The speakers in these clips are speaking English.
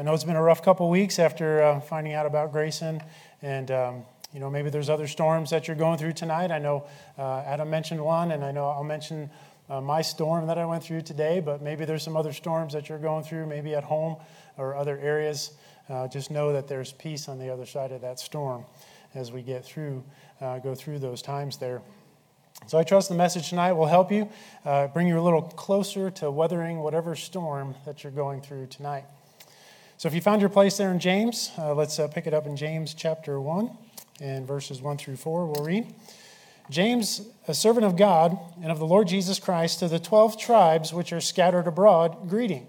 I know it's been a rough couple weeks after uh, finding out about Grayson, and um, you know maybe there's other storms that you're going through tonight. I know uh, Adam mentioned one, and I know I'll mention uh, my storm that I went through today. But maybe there's some other storms that you're going through, maybe at home or other areas. Uh, just know that there's peace on the other side of that storm as we get through, uh, go through those times there. So I trust the message tonight will help you, uh, bring you a little closer to weathering whatever storm that you're going through tonight. So if you found your place there in James, uh, let's uh, pick it up in James chapter 1 and verses 1 through 4. We'll read. James, a servant of God and of the Lord Jesus Christ, to the twelve tribes which are scattered abroad, greeting.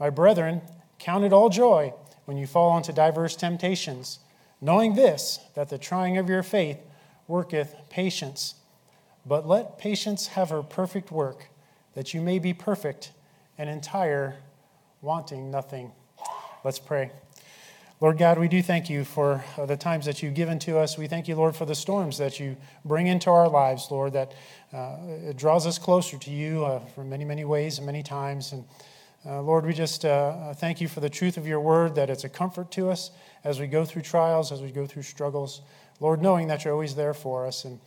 My brethren, count it all joy when you fall into diverse temptations, knowing this, that the trying of your faith worketh patience. But let patience have her perfect work, that you may be perfect and entire, wanting nothing. Let's pray. Lord God, we do thank you for uh, the times that you've given to us. We thank you, Lord, for the storms that you bring into our lives, Lord, that uh, it draws us closer to you uh, for many, many ways and many times. And uh, Lord, we just uh, thank you for the truth of your word, that it's a comfort to us as we go through trials, as we go through struggles. Lord, knowing that you're always there for us. And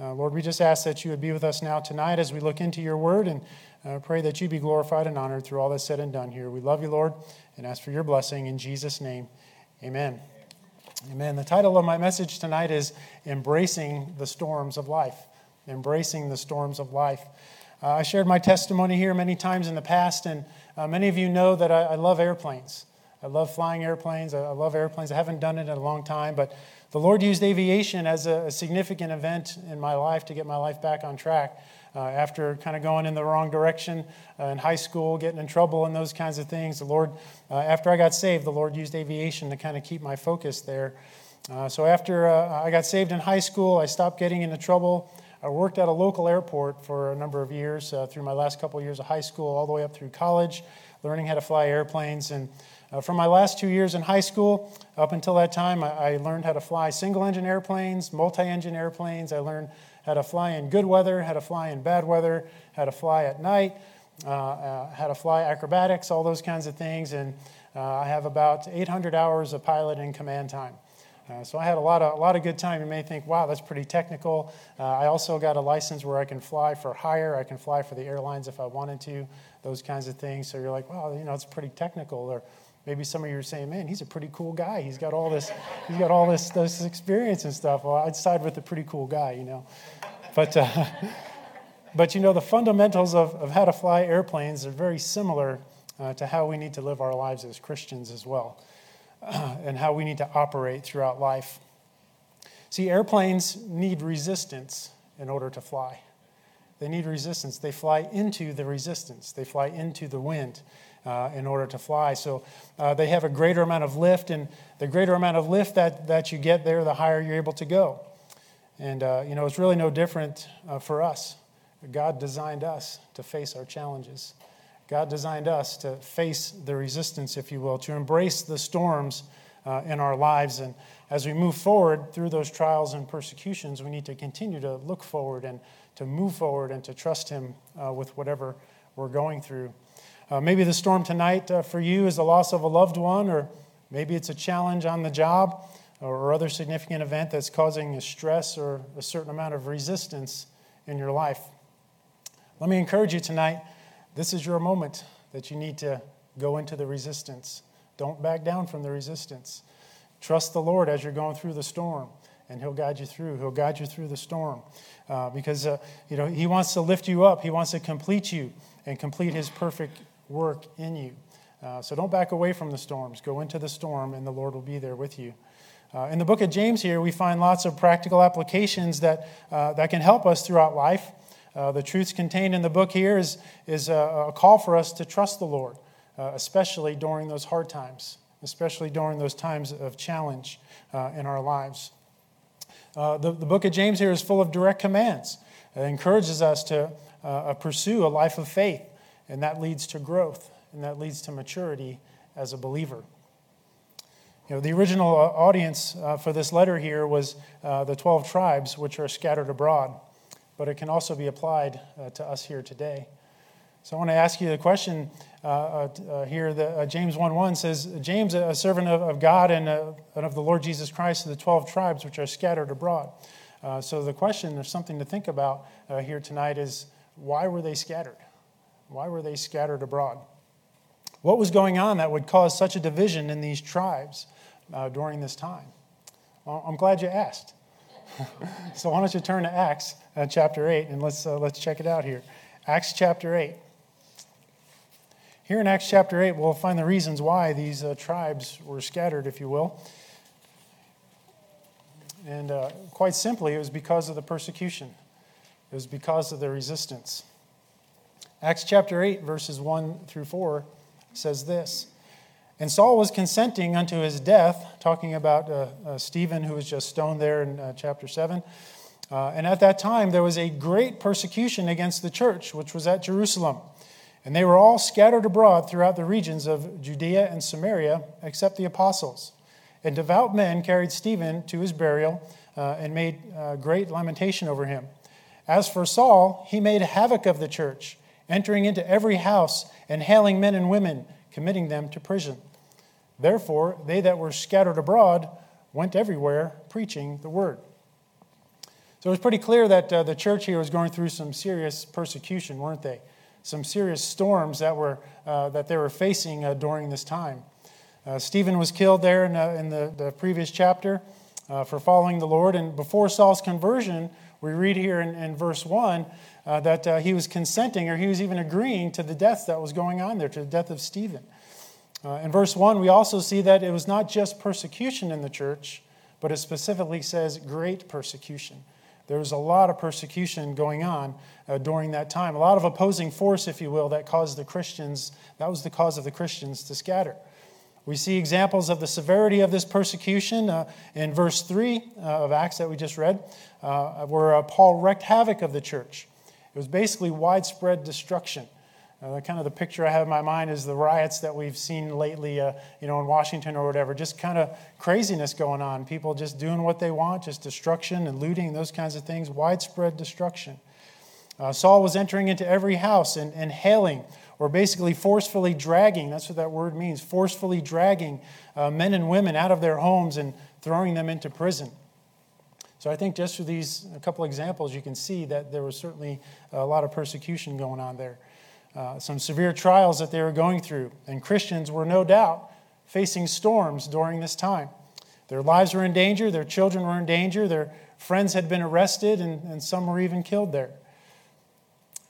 uh, Lord, we just ask that you would be with us now tonight as we look into your word and uh, pray that you be glorified and honored through all that's said and done here. We love you, Lord, and ask for your blessing in Jesus' name. Amen. Amen. The title of my message tonight is Embracing the Storms of Life. Embracing the Storms of Life. Uh, I shared my testimony here many times in the past, and uh, many of you know that I, I, love airplanes. I love flying airplanes. I, I love airplanes. I haven't done it in a long time, but the Lord used aviation as a, a significant event in my life to get my life back on track. Uh, after kind of going in the wrong direction uh, in high school, getting in trouble, and those kinds of things, the Lord, uh, after I got saved, the Lord used aviation to kind of keep my focus there. Uh, so after uh, I got saved in high school, I stopped getting into trouble. I worked at a local airport for a number of years uh, through my last couple of years of high school, all the way up through college, learning how to fly airplanes. And from my last two years in high school, up until that time, I, I learned how to fly single engine airplanes, multi engine airplanes. I learned how to fly in good weather, how to fly in bad weather, how to fly at night, uh, uh, how to fly acrobatics, all those kinds of things. And uh, I have about 800 hours of pilot in command time. Uh, so I had a lot of a lot of good time. You may think, "Wow, that's pretty technical." Uh, I also got a license where I can fly for hire. I can fly for the airlines if I wanted to. Those kinds of things. So you're like, "Wow, you know, it's pretty technical." Or Maybe some of you are saying, "Man, he's a pretty cool guy. He's got all this, he's got all this, this experience and stuff." Well, I'd side with the pretty cool guy, you know. But, uh, but you know, the fundamentals of, of how to fly airplanes are very similar uh, to how we need to live our lives as Christians as well, uh, and how we need to operate throughout life. See, airplanes need resistance in order to fly. They need resistance. They fly into the resistance. They fly into the wind uh, in order to fly. So uh, they have a greater amount of lift, and the greater amount of lift that, that you get there, the higher you're able to go. And, uh, you know, it's really no different uh, for us. God designed us to face our challenges. God designed us to face the resistance, if you will, to embrace the storms uh, in our lives. And as we move forward through those trials and persecutions, we need to continue to look forward and to move forward and to trust Him uh, with whatever we're going through. Uh, maybe the storm tonight uh, for you is the loss of a loved one, or maybe it's a challenge on the job or other significant event that's causing a stress or a certain amount of resistance in your life. Let me encourage you tonight this is your moment that you need to go into the resistance. Don't back down from the resistance. Trust the Lord as you're going through the storm, and He'll guide you through. He'll guide you through the storm uh, because uh, you know He wants to lift you up. He wants to complete you and complete His perfect work in you. Uh, so don't back away from the storms. Go into the storm, and the Lord will be there with you. Uh, in the book of James, here, we find lots of practical applications that, uh, that can help us throughout life. Uh, the truths contained in the book here is, is a, a call for us to trust the Lord, uh, especially during those hard times, especially during those times of challenge uh, in our lives. the, the book of James here is full of direct commands. It encourages us to pursue a life of faith and that leads to growth, and that leads to maturity as a believer. You know, the original uh, audience uh, for this letter here was uh, the 12 tribes which are scattered abroad, but it can also be applied uh, to us here today. So I want to ask you the question uh, uh, here. The, James 1 1 says, James, a servant of, of God and, and, of the Lord Jesus Christ, of the 12 tribes which are scattered abroad. So the question, there's something to think about here tonight, is why were they scattered? Why were they scattered abroad? What was going on that would cause such a division in these tribes during this time? Well, I'm glad you asked. so why don't you turn to Acts chapter 8 and let's, let's check it out here. Acts chapter 8. Here in Acts chapter 8, we'll find the reasons why these uh, tribes were scattered, if you will. And uh, quite simply, it was because of the persecution, it was because of the resistance. Acts chapter 8, verses 1 through 4 says this And Saul was consenting unto his death, talking about uh, uh Stephen, who was just stoned there in uh, chapter 7. Uh, and at that time, there was a great persecution against the church, which was at Jerusalem. And they were all scattered abroad throughout the regions of Judea and Samaria, except the apostles. And devout men carried Stephen to his burial uh, and made uh, great lamentation over him. As for Saul, he made havoc of the church, entering into every house and hailing men and women, committing them to prison. Therefore, they that were scattered abroad went everywhere preaching the word. So it was pretty clear that uh, the church here was going through some serious persecution, weren't they? some serious storms that, were, uh, that they were facing uh, during this time. Uh, Stephen was killed there in, in the, the, previous chapter uh, for following the Lord. And before Saul's conversion, we read here in, in verse 1 uh, that uh, he was consenting or he was even agreeing to the death that was going on there, to the death of Stephen. in verse 1, we also see that it was not just persecution in the church, but it specifically says great persecution. There was a lot of persecution going on uh, during that time, a lot of opposing force, if you will, that caused the Christians, that was the cause of the Christians to scatter. We see examples of the severity of this persecution uh, in verse 3 uh, of Acts that we just read, uh, where uh, Paul wreaked havoc of the church. It was basically widespread destruction. Uh, kind of the picture I have in my mind is the riots that we've seen lately, uh, you know, in Washington or whatever. Just kind of craziness going on. People just doing what they want, just destruction and looting, those kinds of things. Widespread destruction. Saul was entering into every house and, and hailing, or basically forcefully dragging. That's what that word means. Forcefully dragging uh, men and women out of their homes and throwing them into prison. So I think just through these a couple examples, you can see that there was certainly a lot of persecution going on there uh, some severe trials that they were going through. And Christians were no doubt facing storms during this time. Their lives were in danger, their children were in danger, their friends had been arrested, and, and some were even killed there.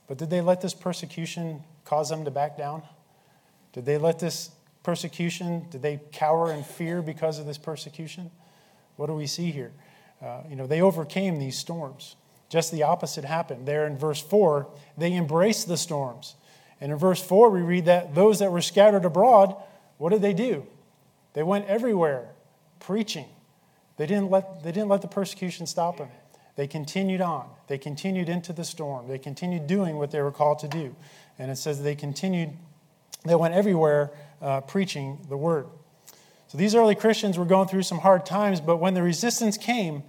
But did they let this persecution cause them to back down? Did they let this persecution, did they cower in fear because of this persecution? What do we see here? Uh, you know, they overcame these storms. Just the opposite happened. There in verse 4, they embraced the storms. And in verse 4, we read that those that were scattered abroad, what did they do? They went everywhere preaching. They didn't let, they didn't let the persecution stop them. They continued on. They continued into the storm. They continued doing what they were called to do. And it says they continued, they went everywhere uh, preaching the word. So these early Christians were going through some hard times, but when the resistance came,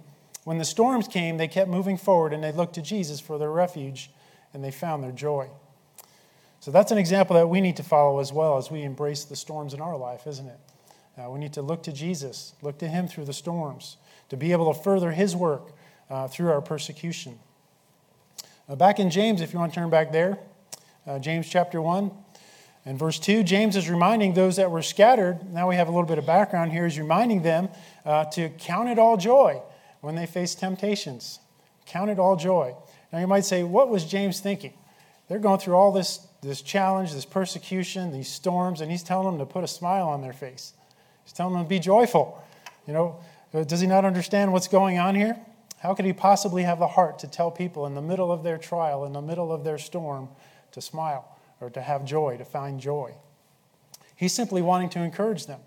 when the storms came, they kept moving forward and they looked to Jesus for their refuge and they found their joy. So that's an example that we need to follow as well as we embrace the storms in our life, isn't it? Uh, we need to look to Jesus, look to Him through the storms, to be able to further His work uh, through our persecution. Uh, back in James, if you want to turn back there, uh, James chapter 1 and verse 2, James is reminding those that were scattered. Now we have a little bit of background here, is reminding them uh, to count it all joy when they face temptations. Count it all joy. Now you might say, what was James thinking? They're going through all this this challenge, this persecution, these storms, and he's telling them to put a smile on their face. He's telling them to be joyful. You know, uh, does he not understand what's going on here? How could he possibly have the heart to tell people in the middle of their trial, in the middle of their storm, to smile or to have joy, to find joy? He's simply wanting to encourage them.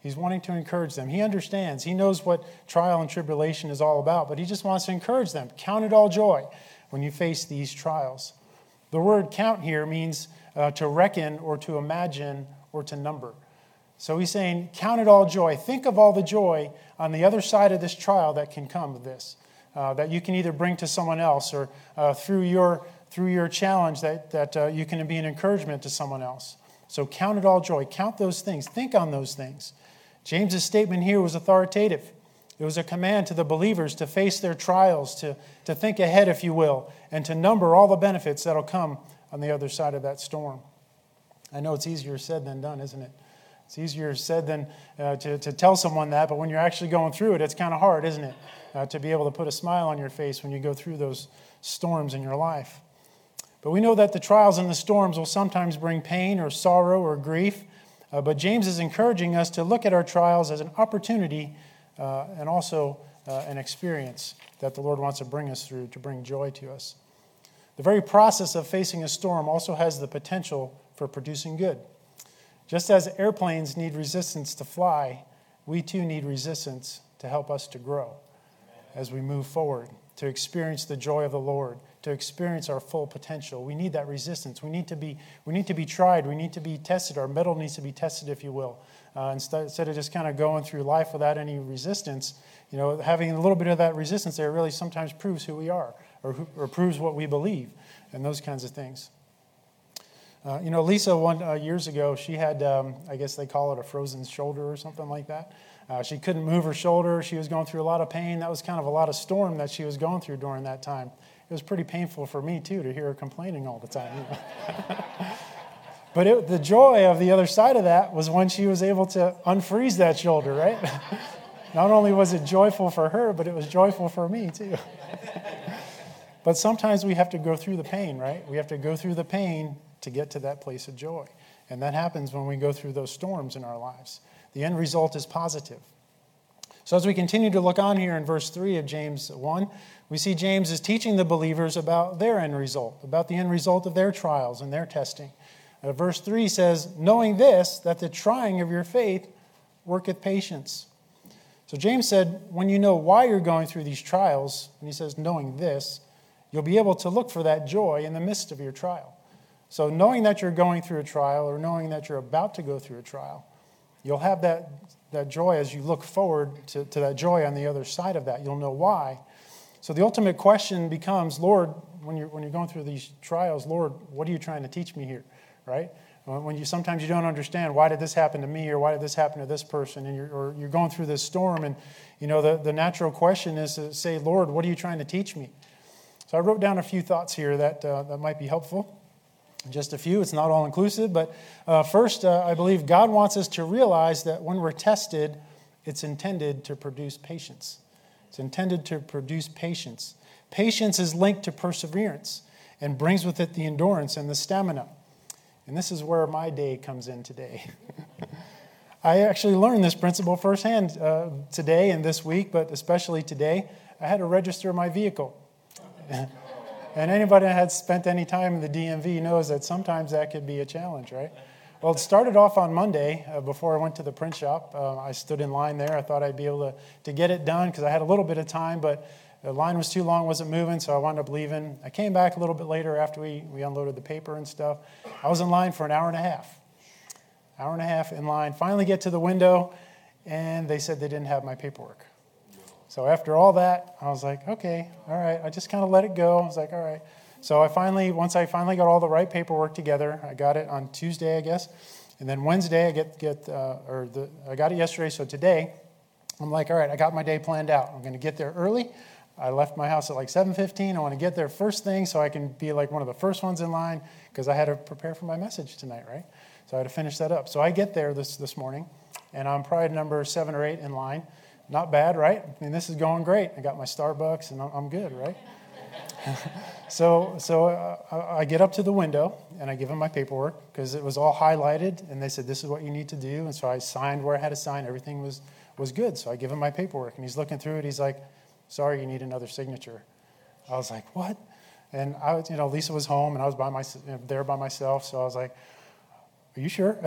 He's wanting to encourage them. He understands. He knows what trial and tribulation is all about, but he just wants to encourage them. Count it all joy when you face these trials. The word count here means uh, to reckon or to imagine or to number. So he's saying, Count it all joy. Think of all the joy on the other side of this trial that can come of this, uh, that you can either bring to someone else or uh, through your through your challenge that, that uh, you can be an encouragement to someone else. So count it all joy. Count those things. Think on those things. James's statement here was authoritative. It was a command to the believers to face their trials, to, to think ahead, if you will, and to number all the benefits that'll come on the other side of that storm. I know it's easier said than done, isn't it? It's easier said than uh, to, to tell someone that, but when you're actually going through it, it's kind of hard, isn't it? Uh, to be able to put a smile on your face when you go through those storms in your life. But we know that the trials and the storms will sometimes bring pain or sorrow or grief. Uh, but James is encouraging us to look at our trials as an opportunity uh, and also uh, an experience that the Lord wants to bring us through to bring joy to us. The very process of facing a storm also has the potential for producing good. Just as airplanes need resistance to fly, we too need resistance to help us to grow as we move forward, to experience the joy of the Lord, to experience our full potential. We need that resistance. We need to be, we need to be tried. We need to be tested. Our mettle needs to be tested, if you will. Uh, instead, instead of just kind of going through life without any resistance, you know, having a little bit of that resistance there really sometimes proves who we are or, who, or proves what we believe and those kinds of things. Uh, you know, Lisa, one uh, years ago, she had, um, I guess they call it a frozen shoulder or something like that. Uh, she couldn't move her shoulder. She was going through a lot of pain. That was kind of a lot of storm that she was going through during that time. It was pretty painful for me, too, to hear her complaining all the time. But it, the joy of the other side of that was when she was able to unfreeze that shoulder, right? Not only was it joyful for her, but it was joyful for me, too. but sometimes we have to go through the pain, right? We have to go through the pain to get to that place of joy. And that happens when we go through those storms in our lives. The end result is positive. So, as we continue to look on here in verse 3 of James 1, we see James is teaching the believers about their end result, about the end result of their trials and their testing. Uh, verse 3 says, Knowing this, that the trying of your faith worketh patience. So, James said, When you know why you're going through these trials, and he says, Knowing this, you'll be able to look for that joy in the midst of your trial. So, knowing that you're going through a trial or knowing that you're about to go through a trial, you'll have that, that joy as you look forward to, to that joy on the other side of that. You'll know why. So, the ultimate question becomes Lord, when you're, when you're going through these trials, Lord, what are you trying to teach me here? Right? When you sometimes you don't understand why did this happen to me or why did this happen to this person, and you're, or you're going through this storm, and you know the, the natural question is to say, Lord, what are you trying to teach me? So I wrote down a few thoughts here that, uh, that might be helpful. Just a few, it's not all inclusive, but uh, first, uh, I believe God wants us to realize that when we're tested, it's intended to produce patience. It's intended to produce patience. Patience is linked to perseverance and brings with it the endurance and the stamina. And this is where my day comes in today. I actually learned this principle firsthand uh, today and this week, but especially today. I had to register my vehicle. And anybody that had spent any time in the DMV knows that sometimes that could be a challenge, right? Well, it started off on Monday uh, before I went to the print shop. Uh, I stood in line there. I thought I'd be able to, to get it done because I had a little bit of time, but the line was too long, wasn't moving, so I wound up leaving. I came back a little bit later after we, we unloaded the paper and stuff. I was in line for an hour and a half. Hour and a half in line. Finally get to the window, and they said they didn't have my paperwork. So after all that, I was like, okay, all right. I just kind of let it go. I was like, all right. So I finally, once I finally got all the right paperwork together, I got it on Tuesday, I guess, and then Wednesday I get get uh, or the I got it yesterday. So today, I'm like, all right, I got my day planned out. I'm going to get there early. I left my house at like 7:15. I want to get there first thing so I can be like one of the first ones in line because I had to prepare for my message tonight, right? So I had to finish that up. So I get there this this morning, and I'm probably number seven or eight in line not bad, right? I mean, this is going great. I got my Starbucks and I'm good, right? so so uh, I get up to the window and I give him my paperwork because it was all highlighted and they said, this is what you need to do. And so I signed where I had to sign. Everything was, was good. So I give him my paperwork and he's looking through it. He's like, sorry, you need another signature. I was like, what? And I was, you know, Lisa was home and I was by my, there by myself. So I was like, are you sure?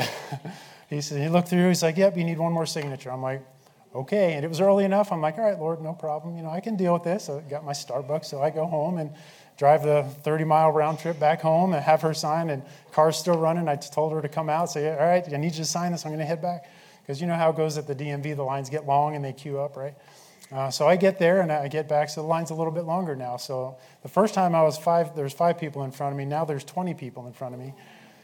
he said, he looked through. He's like, yep, you need one more signature. I'm like, okay. And it was early enough. I'm like, all right, Lord, no problem. You know, I can deal with this. I got my Starbucks, so I go home and drive the 30 mile round trip back home and have her sign. And car's still running. I told her to come out, say, all right, I need you to sign this. I'm going to head back. Because you know how it goes at the DMV, the lines get long and they queue up, right? Uh, so I get there and I get back, so the line's a little bit longer now. So the first time I was five, there's five people in front of me. Now there's 20 people in front of me.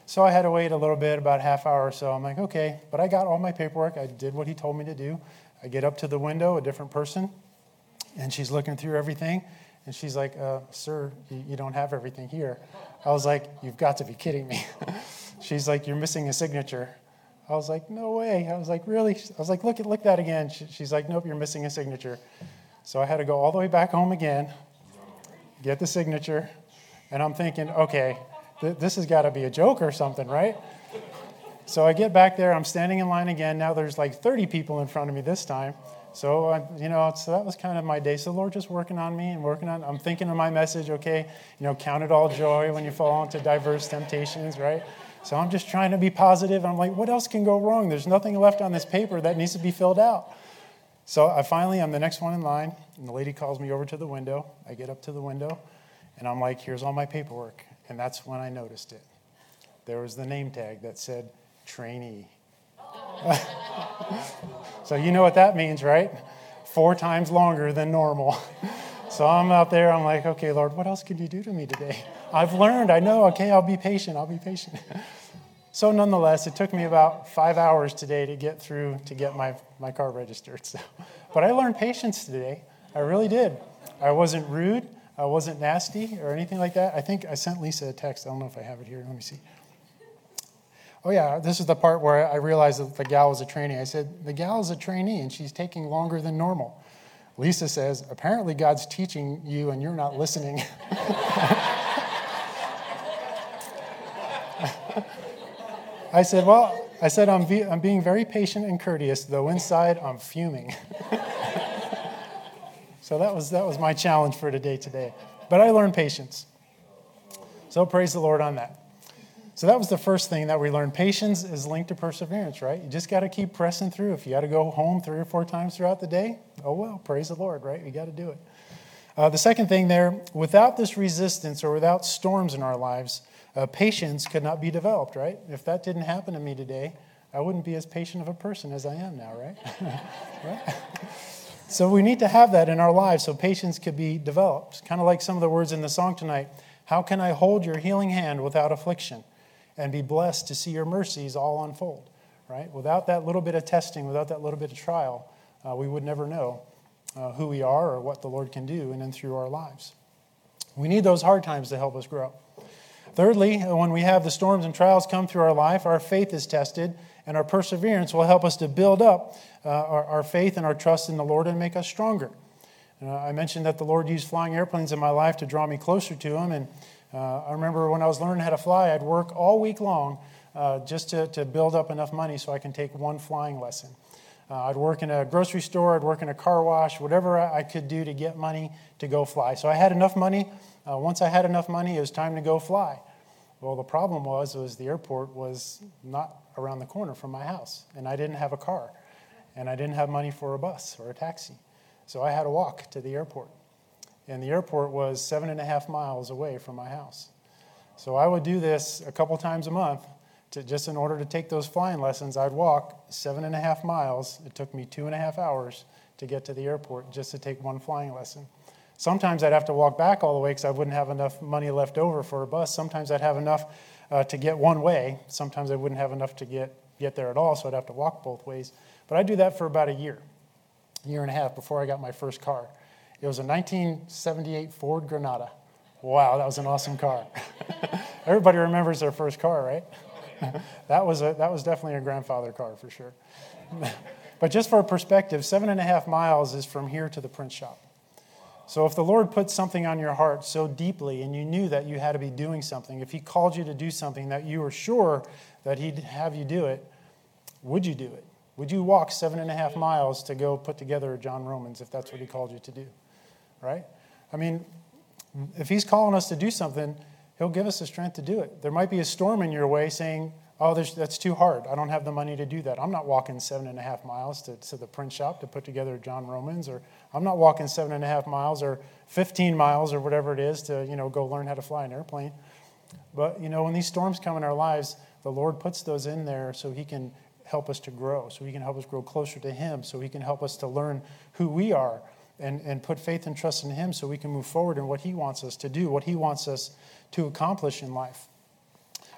So I had to wait a little bit, about half hour or so. I'm like, okay, but I got all my paperwork. I did what he told me to do. I get up to the window, a different person, and she's looking through everything. And she's like, uh, sir, you don't have everything here. I was like, you've got to be kidding me. she's like, you're missing a signature. I was like, no way. I was like, really? I was like, look at look that again. she's like, nope, you're missing a signature. So I had to go all the way back home again, get the signature, and I'm thinking, okay, th- this has got to be a joke or something, right? So I get back there. I'm standing in line again. Now there's like 30 people in front of me this time. So, I, you know, so that was kind of my day. So, the Lord just working on me and working on, I'm thinking of my message, okay, you know, count it all joy when you fall into diverse temptations, right? So I'm just trying to be positive. I'm like, what else can go wrong? There's nothing left on this paper that needs to be filled out. So I finally, I'm the next one in line, and the lady calls me over to the window. I get up to the window, and I'm like, here's all my paperwork. And that's when I noticed it. There was the name tag that said trainee. so you know what that means, right? Four times longer than normal. so I'm out there, I'm like, okay, Lord, what else can you do to me today? I've learned, I know, okay, I'll be patient, I'll be patient. so, nonetheless, it took me about five hours today to get through to get my, my car registered. So, but I learned patience today. I really did. I wasn't rude, I wasn't nasty or anything like that. I think I sent Lisa a text. I don't know if I have it here. Let me see. Oh, yeah, this is the part where I realized that the gal was a trainee. I said, The gal is a trainee and she's taking longer than normal. Lisa says, Apparently, God's teaching you and you're not listening. I said, Well, I said, I'm, I'm being very patient and courteous, though inside I'm fuming. so that was, that was my challenge for today today. But I learned patience. So praise the Lord on that. So that was the first thing that we learned. Patience is linked to perseverance, right? You just got to keep pressing through. If you got to go home three or four times throughout the day, oh well, praise the Lord, right? You got to do it. Uh, the second thing there, without this resistance or without storms in our lives, uh, patience could not be developed, right? If that didn't happen to me today, I wouldn't be as patient of a person as I am now, right? right? So we need to have that in our lives so patience could be developed. Kind of like some of the words in the song tonight. How can I hold your healing hand without affliction and be blessed to see your mercies all unfold, right? Without that little bit of testing, without that little bit of trial, uh, we would never know uh, who we are or what the Lord can do in and through our lives. We need those hard times to help us grow. Thirdly, when we have the storms and trials come through our life, our faith is tested, and our perseverance will help us to build up uh, our, our, faith and our trust in the Lord and make us stronger. Uh, I mentioned that the Lord used flying airplanes in my life to draw me closer to Him, and uh, I remember when I was learning how to fly, I'd work all week long uh, just to, to build up enough money so I can take one flying lesson. Uh, I'd work in a grocery store, I'd work in a car wash, whatever I could do to get money to go fly. So I had enough money. Uh, once I had enough money, it was time to go fly. Well, the problem was was the airport was not around the corner from my house, and I didn't have a car, and I didn't have money for a bus or a taxi, so I had to walk to the airport, and the airport was seven and a half miles away from my house. So I would do this a couple times a month, to just in order to take those flying lessons. I'd walk seven and a half miles. It took me two and a half hours to get to the airport just to take one flying lesson. Sometimes I'd have to walk back all the way because I wouldn't have enough money left over for a bus. Sometimes I'd have enough uh, to get one way. Sometimes I wouldn't have enough to get, get there at all, so I'd have to walk both ways. But I would do that for about a year, year and a half before I got my first car. It was a 1978 Ford Granada. Wow, that was an awesome car. Everybody remembers their first car, right? that, was a, that was definitely a grandfather car for sure. but just for perspective, seven and a half miles is from here to the print shop. So if the Lord put something on your heart so deeply and you knew that you had to be doing something, if He called you to do something that you were sure that He'd have you do it, would you do it? Would you walk seven and a half miles to go put together a John Romans if that's what He called you to do? Right? I mean, if He's calling us to do something, He'll give us the strength to do it. There might be a storm in your way saying, Oh, that's too hard. I don't have the money to do that. I'm not walking seven and a half miles to, to the print shop to put together John Romans, or I'm not walking seven and a half miles or 15 miles or whatever it is to, you know, go learn how to fly an airplane. But, you know, when these storms come in our lives, the Lord puts those in there so He can help us to grow, so He can help us grow closer to Him, so He can help us to learn who we are and, and put faith and trust in Him so we can move forward in what He wants us to do, what He wants us to accomplish in life.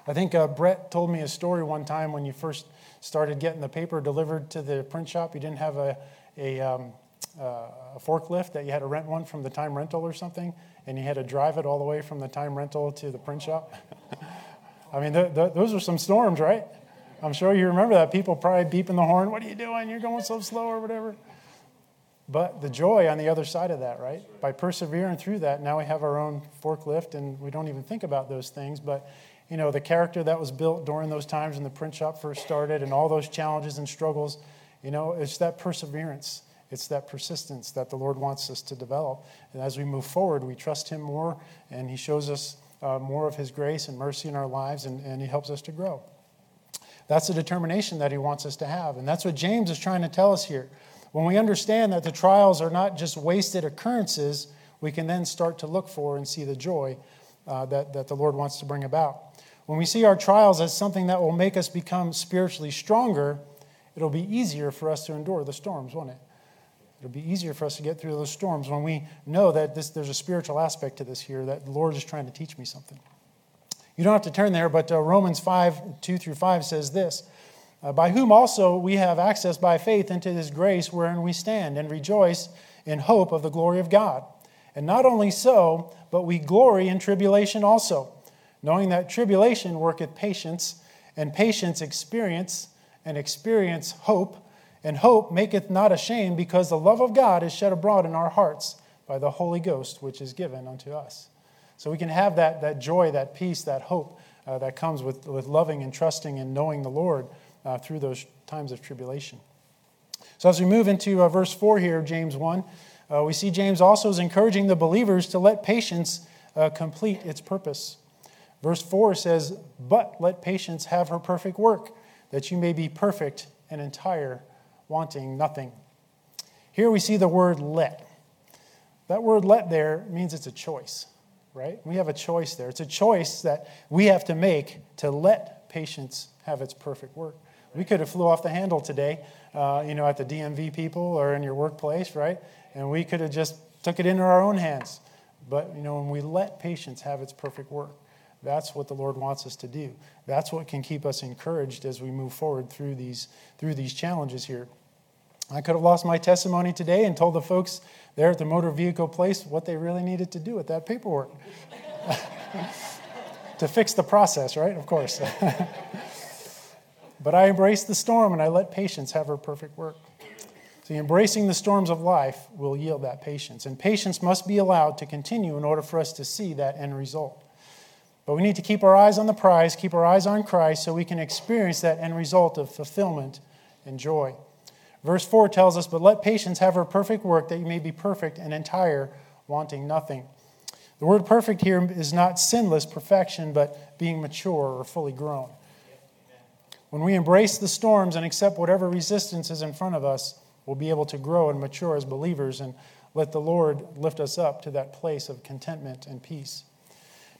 I think uh, Brett told me a story one time when you first started getting the paper delivered to the print shop. You didn't have a, a, um, uh, a forklift, that you had to rent one from the time rental or something, and you had to drive it all the way from the time rental to the print shop. I mean, the, the, those are some storms, right? I'm sure you remember that. People probably beeping the horn. What are you doing? You're going so slow or whatever. But the joy on the other side of that, right? By persevering through that, now we have our own forklift and we don't even think about those things. But, you know, the character that was built during those times when the print shop first started and all those challenges and struggles, you know, it's that perseverance. It's that persistence that the Lord wants us to develop. And as we move forward, we trust Him more and He shows us uh, more of His grace and mercy in our lives and, and He helps us to grow. That's the determination that he wants us to have. And that's what James is trying to tell us here. When we understand that the trials are not just wasted occurrences, we can then start to look for and see the joy uh, that, that the Lord wants to bring about. When we see our trials as something that will make us become spiritually stronger, it'll be easier for us to endure the storms, won't it? It'll be easier for us to get through those storms when we know that this, there's a spiritual aspect to this here, that the Lord is trying to teach me something. You don't have to turn there, but uh, Romans 5 2 through 5 says this By whom also we have access by faith into this grace wherein we stand and rejoice in hope of the glory of God. And not only so, but we glory in tribulation also, knowing that tribulation worketh patience, and patience experience, and experience hope, and hope maketh not ashamed, because the love of God is shed abroad in our hearts by the Holy Ghost, which is given unto us. So we can have that, that joy, that peace, that hope uh, that comes with, with loving and trusting and knowing the Lord uh, through those times of tribulation. So as we move into uh, verse 4 here, James 1, uh, we see James also is encouraging the believers to let patience uh, complete its purpose. Verse 4 says, But let patience have her perfect work, that you may be perfect and entire, wanting nothing. Here we see the word let. That word let there means it's a choice right? We have a choice there. It's a choice that we have to make to let patience have its perfect work. We could have flew off the handle today, uh, you know, at the DMV people or in your workplace, right? And we could have just took it into our own hands. But, you know, when we let patience have its perfect work, that's what the Lord wants us to do. That's what can keep us encouraged as we move forward through these, through these challenges here. I could have lost my testimony today and told the folks there at the motor vehicle place what they really needed to do with that paperwork. to fix the process, right? Of course. but I embraced the storm and I let patience have her perfect work. See, embracing the storms of life will yield that patience. And patience must be allowed to continue in order for us to see that end result. But we need to keep our eyes on the prize, keep our eyes on Christ, so we can experience that end result of fulfillment and joy. Verse 4 tells us, But let patience have her perfect work, that you may be perfect and entire, wanting nothing. The word perfect here is not sinless perfection, but being mature or fully grown. When we embrace the storms and accept whatever resistance is in front of us, we'll be able to grow and mature as believers and let the Lord lift us up to that place of contentment and peace.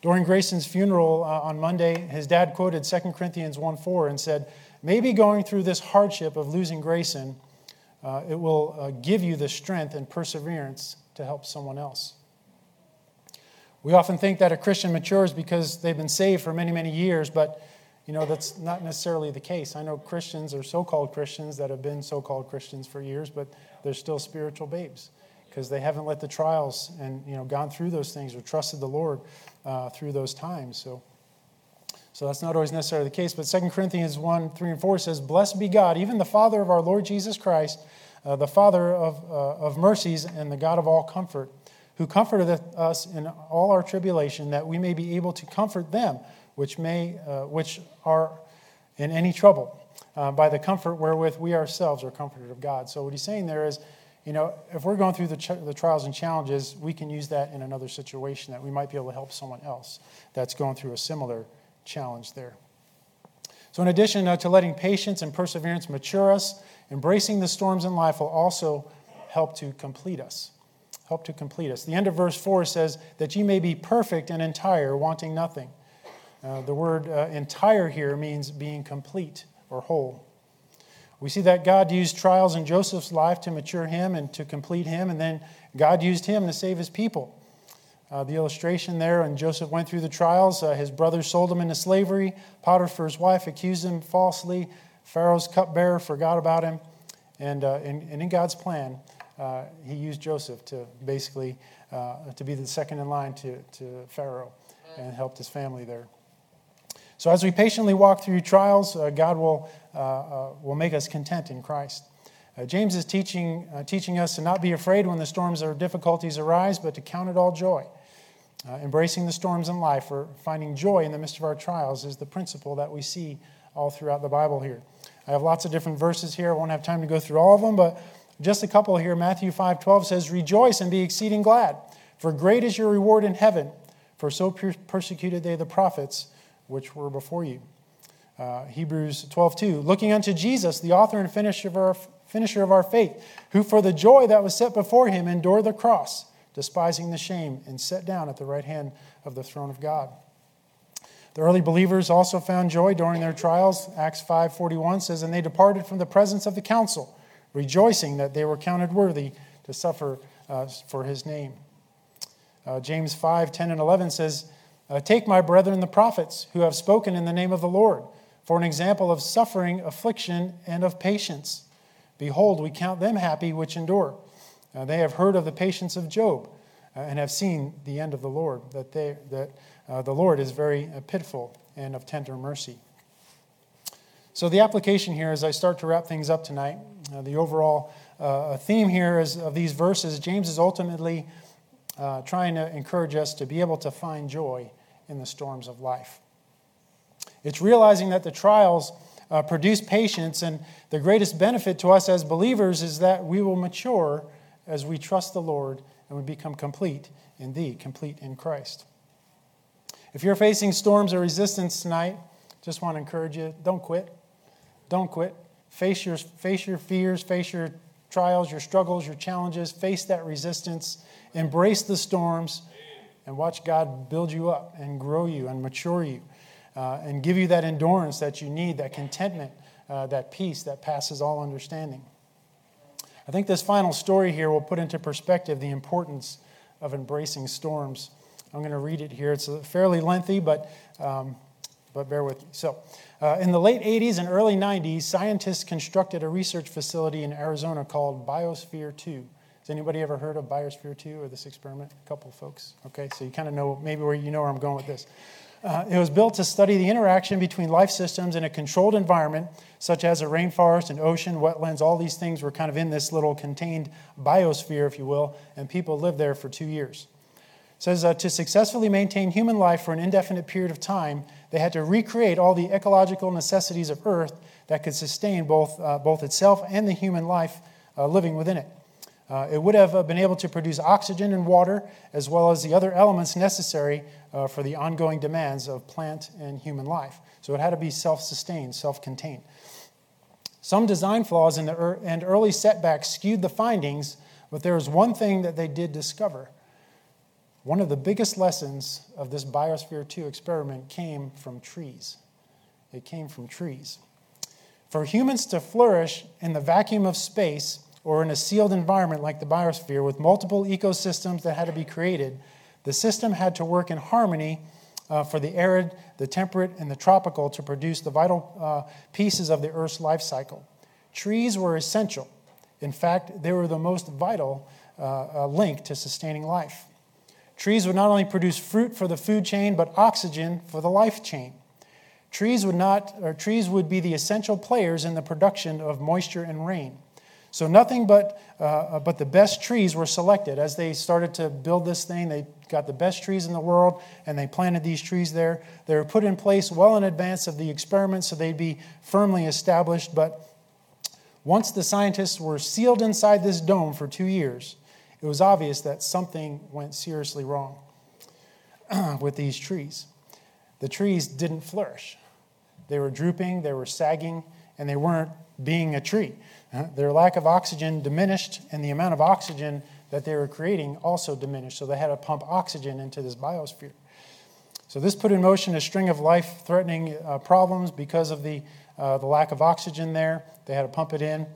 During Grayson's funeral uh, on Monday, his dad quoted 2 Corinthians 1 4 and said, Maybe going through this hardship of losing Grayson uh, it will uh, give you the strength and perseverance to help someone else. We often think that a Christian matures because they've been saved for many, many years, but you know that's not necessarily the case. I know Christians or so-called Christians that have been so-called Christians for years, but they're still spiritual babes because they haven't let the trials and you know gone through those things or trusted the Lord uh, through those times. So so that's not always necessarily the case. But 2 Corinthians 1 3 and 4 says, Blessed be God, even the Father of our Lord Jesus Christ, uh, the Father of, uh, of mercies and the God of all comfort, who comforteth us in all our tribulation, that we may be able to comfort them which, may, uh, which are in any trouble, uh, by the comfort wherewith we ourselves are comforted of God. So what he's saying there is, you know, if we're going through the, ch- the trials and challenges, we can use that in another situation that we might be able to help someone else that's going through a similar challenge there. So, in addition uh, to letting patience and perseverance mature us, embracing the storms in life will also help to complete us. Help to complete us. The end of verse 4 says, That ye may be perfect and entire, wanting nothing. Uh, the word uh, entire here means being complete or whole. We see that God used trials in Joseph's life to mature him and to complete him, and then God used him to save his people. Uh, the illustration there, when Joseph went through the trials, uh, his brothers sold him into slavery. Potiphar's wife accused him falsely. Pharaoh's cupbearer forgot about him. And, uh, and, and, in God's plan, uh, he used Joseph to basically to be the second in line to, to Pharaoh and helped his family there. So as we patiently walk through trials, uh, God will, will make us content in Christ. Uh, James is teaching, uh, teaching us to not be afraid when the storms or difficulties arise, but to count it all joy. Uh, embracing the storms in life or finding joy in the midst of our trials is the principle that we see all throughout the Bible here. I have lots of different verses here. I won't have time to go through all of them, but just a couple here. Matthew 5:12 says, "Rejoice and be exceeding glad, for great is your reward in heaven, for so persecuted they the prophets which were before you." Uh, Hebrews 12:2, "Looking unto Jesus, the author and finisher of, our, finisher of our faith, who for the joy that was set before him endured the cross." despising the shame, and sat down at the right hand of the throne of God. The early believers also found joy during their trials. Acts 5:41 says, "And they departed from the presence of the council, rejoicing that they were counted worthy to suffer uh, for his name." Uh, James 5, 10 and 11 says, uh, Take my brethren the prophets, who have spoken in the name of the Lord, for an example of suffering, affliction, and of patience. Behold, we count them happy which endure. Uh, they have heard of the patience of Job uh, and have seen the end of the Lord, that, they, that uh, the Lord is very uh, pitiful and of tender mercy. So, the application here, as I start to wrap things up tonight, uh, the overall uh, theme here is, of these verses, James is ultimately trying to encourage us to be able to find joy in the storms of life. It's realizing that the trials uh, produce patience, and the greatest benefit to us as believers is that we will mature as we trust the Lord and we become complete in Thee, complete in Christ. If you're facing storms or resistance tonight, just want to encourage you don't quit. Don't quit. Face your, face your fears, face your trials, your struggles, your challenges, face that resistance, embrace the storms, and watch God build you up and grow you and mature you uh, and give you that endurance that you need, that contentment, uh, that peace that passes all understanding. I think this final story here will put into perspective the importance of embracing storms. I'm going to read it here. It's fairly lengthy, but, um, but bear with me. So, uh, in the late 80s and early 90s, scientists constructed a research facility in Arizona called Biosphere 2. Anybody ever heard of Biosphere 2 or this experiment? A couple folks. Okay, so you kind of know maybe where you know where I'm going with this. Uh, it was built to study the interaction between life systems in a controlled environment, such as a rainforest, an ocean, wetlands. All these things were kind of in this little contained biosphere, if you will, and people lived there for two years. It says uh, to successfully maintain human life for an indefinite period of time, they had to recreate all the ecological necessities of Earth that could sustain both, uh, both itself and the human life uh, living within it. Uh, it would have uh, been able to produce oxygen and water, as well as the other elements necessary uh, for the ongoing demands of plant and human life. So it had to be self sustained, self contained. Some design flaws and early setbacks skewed the findings, but there was one thing that they did discover. One of the biggest lessons of this Biosphere 2 experiment came from trees. It came from trees. For humans to flourish in the vacuum of space, or in a sealed environment like the biosphere with multiple ecosystems that had to be created, the system had to work in harmony uh, for the arid, the temperate, and the tropical to produce the vital uh, pieces of the Earth's life cycle. Trees were essential. In fact, they were the most vital uh, uh link to sustaining life. Trees would not only produce fruit for the food chain, but oxygen for the life chain. Trees would, not, or trees would be the essential players in the production of moisture and rain. So nothing but, uh, but the best trees were selected. As they started to build this thing, they got the best trees in the world and they planted these trees there. They were put in place well in advance of the experiment so they'd be firmly established. But once the scientists were sealed inside this dome for two years, it was obvious that something went seriously wrong with these trees. The trees didn't flourish. They were drooping, they were sagging, and they weren't being a tree. Uh, their lack of oxygen diminished, and the amount of oxygen that they were creating also diminished. So they had to pump oxygen into this biosphere. So this put in motion a string of life threatening uh, problems because of the, uh, the lack of oxygen there. They had to pump it in.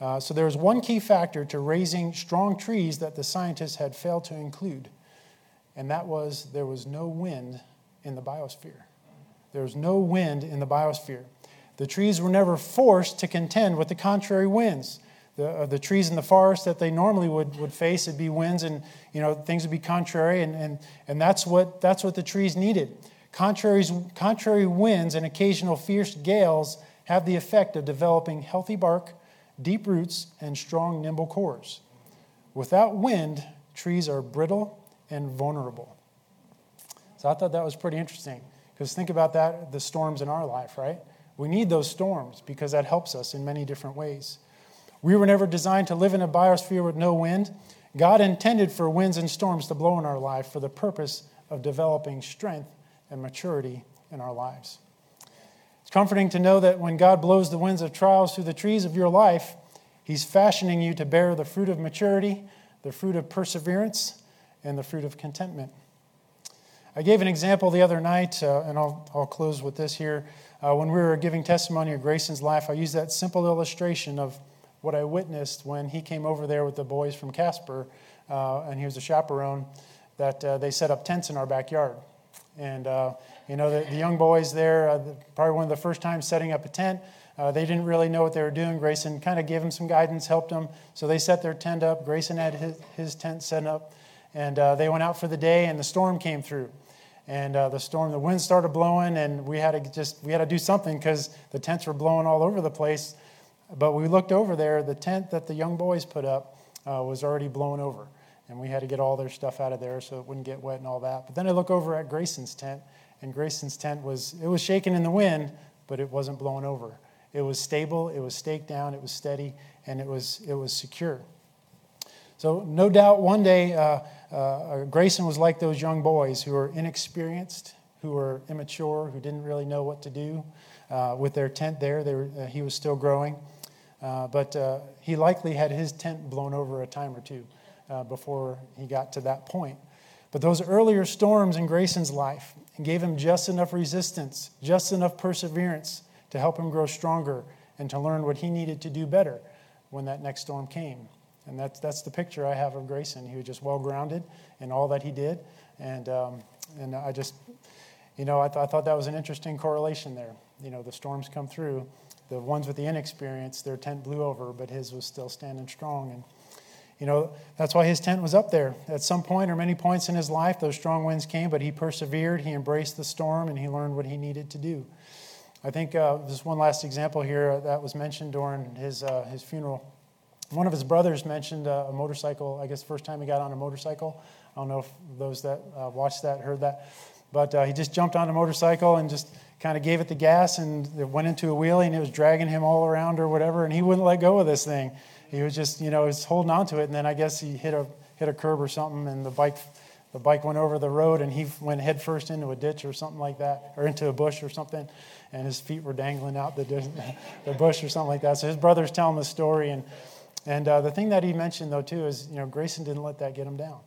Uh, so there was one key factor to raising strong trees that the scientists had failed to include, and that was there was no wind in the biosphere. There was no wind in the biosphere. The trees were never forced to contend with the contrary winds. The, uh, the trees in the forest that they normally would, would face would be winds and you know things would be contrary and, and, and that's, what, that's what the trees needed. Contraries, contrary winds and occasional fierce gales have the effect of developing healthy bark deep roots and strong nimble cores. Without wind trees are brittle and vulnerable. So i thought that was pretty interesting because think about that the storms in our life right we need those storms because that helps us in many different ways we were never designed to live in a biosphere with no wind. God intended for winds and storms to blow in our life for the purpose of developing strength and maturity in our lives. It's comforting to know that when God blows the winds of trials through the trees of your life, He's fashioning you to bear the fruit of maturity, the fruit of perseverance, and the fruit of contentment. I gave an example the other night, uh, and I'll, I'll close with this here. Uh, when we were giving testimony of Grayson's life, I used that simple illustration of what I witnessed when he came over there with the boys from Casper, uh, and he was a chaperone, that uh, they set up tents in our backyard. And, uh, you know, the, the, young boys there, uh, probably one of the first times setting up a tent, uh, they didn't really know what they were doing. Grayson kind of gave them some guidance, helped them. So they set their tent up. Grayson had his, his tent set up. And they went out for the day, and the storm came through and uh, the storm the wind started blowing and we had to just we had to do something because the tents were blowing all over the place but we looked over there, the tent that the young boys put up uh, was already blown over. And we had to get all their stuff out of there so it wouldn't get wet and all that. But then I look over at Grayson's tent, and Grayson's tent was, it was shaking in the wind, but it wasn't blown over. It was stable, it was staked down, it was steady, and it was, it was secure. So, no doubt one day uh, uh, Grayson was like those young boys who were inexperienced, who were immature, who didn't really know what to do uh, with their tent there. Were, uh, he was still growing. Uh, but uh, he likely had his tent blown over a time or two uh, before he got to that point. But those earlier storms in Grayson's life gave him just enough resistance, just enough perseverance to help him grow stronger and to learn what he needed to do better when that next storm came. And that's, that's the picture I have of Grayson. He was just well grounded in all that he did. And, um, and I just, you know, I, th- I thought that was an interesting correlation there. You know, the storms come through, the ones with the inexperience, their tent blew over, but his was still standing strong. And, you know, that's why his tent was up there. At some point or many points in his life, those strong winds came, but he persevered, he embraced the storm, and he learned what he needed to do. I think uh, there's one last example here that was mentioned during his, uh, his funeral. One of his brothers mentioned a motorcycle, I guess the first time he got on a motorcycle. I don't know if those that uh, watched that heard that. But uh, he just jumped on a motorcycle and just kind of gave it the gas and it went into a wheelie and it was dragging him all around or whatever and he wouldn't let go of this thing he was just you know he was holding on to it and then i guess he hit a hit a curb or something and the bike the bike went over the road and he went headfirst into a ditch or something like that or into a bush or something and his feet were dangling out the, the bush or something like that so his brother's telling the story and and uh, the thing that he mentioned though too is you know grayson didn't let that get him down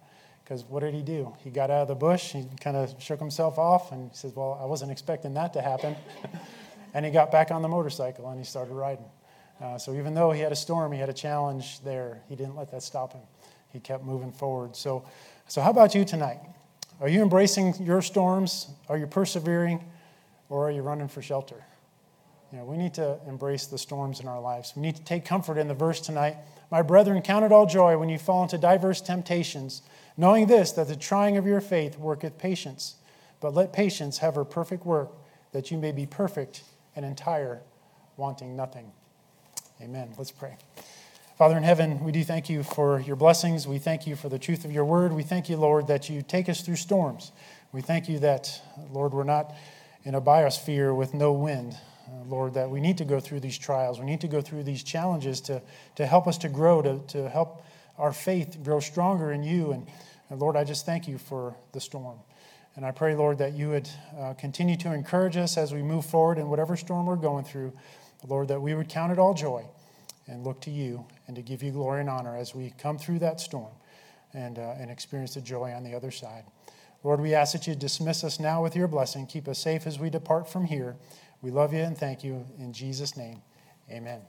because what did he do? He got out of the bush, he kind of shook himself off, and he says, Well, I wasn't expecting that to happen. and he got back on the motorcycle and he started riding. Uh, so even though he had a storm, he had a challenge there, he didn't let that stop him. He kept moving forward. So, so how about you tonight? Are you embracing your storms? Are you persevering? Or are you running for shelter? You know, we need to embrace the storms in our lives. We need to take comfort in the verse tonight. My brethren, count it all joy when you fall into diverse temptations knowing this, that the trying of your faith worketh patience. But let patience have her perfect work, that you may be perfect and entire, wanting nothing. Amen. Let's pray. Father in heaven, we do thank you for your blessings. We thank you for the truth of your word. We thank you, Lord, that you take us through storms. We thank you that, Lord, we're not in a biosphere with no wind. Uh, Lord, that we need to go through these trials. We need to go through these challenges to, to help us to grow, to, to help our faith grow stronger in you. And, and Lord, I just thank you for the storm. And I pray, Lord, that you would uh, continue to encourage us as we move forward in whatever storm we're going through. Lord, that we would count it all joy and look to you and to give you glory and honor as we come through that storm and, uh, and experience the joy on the other side. Lord, we ask that you dismiss us now with your blessing. Keep us safe as we depart from here. We love you and thank you. In Jesus' name, amen.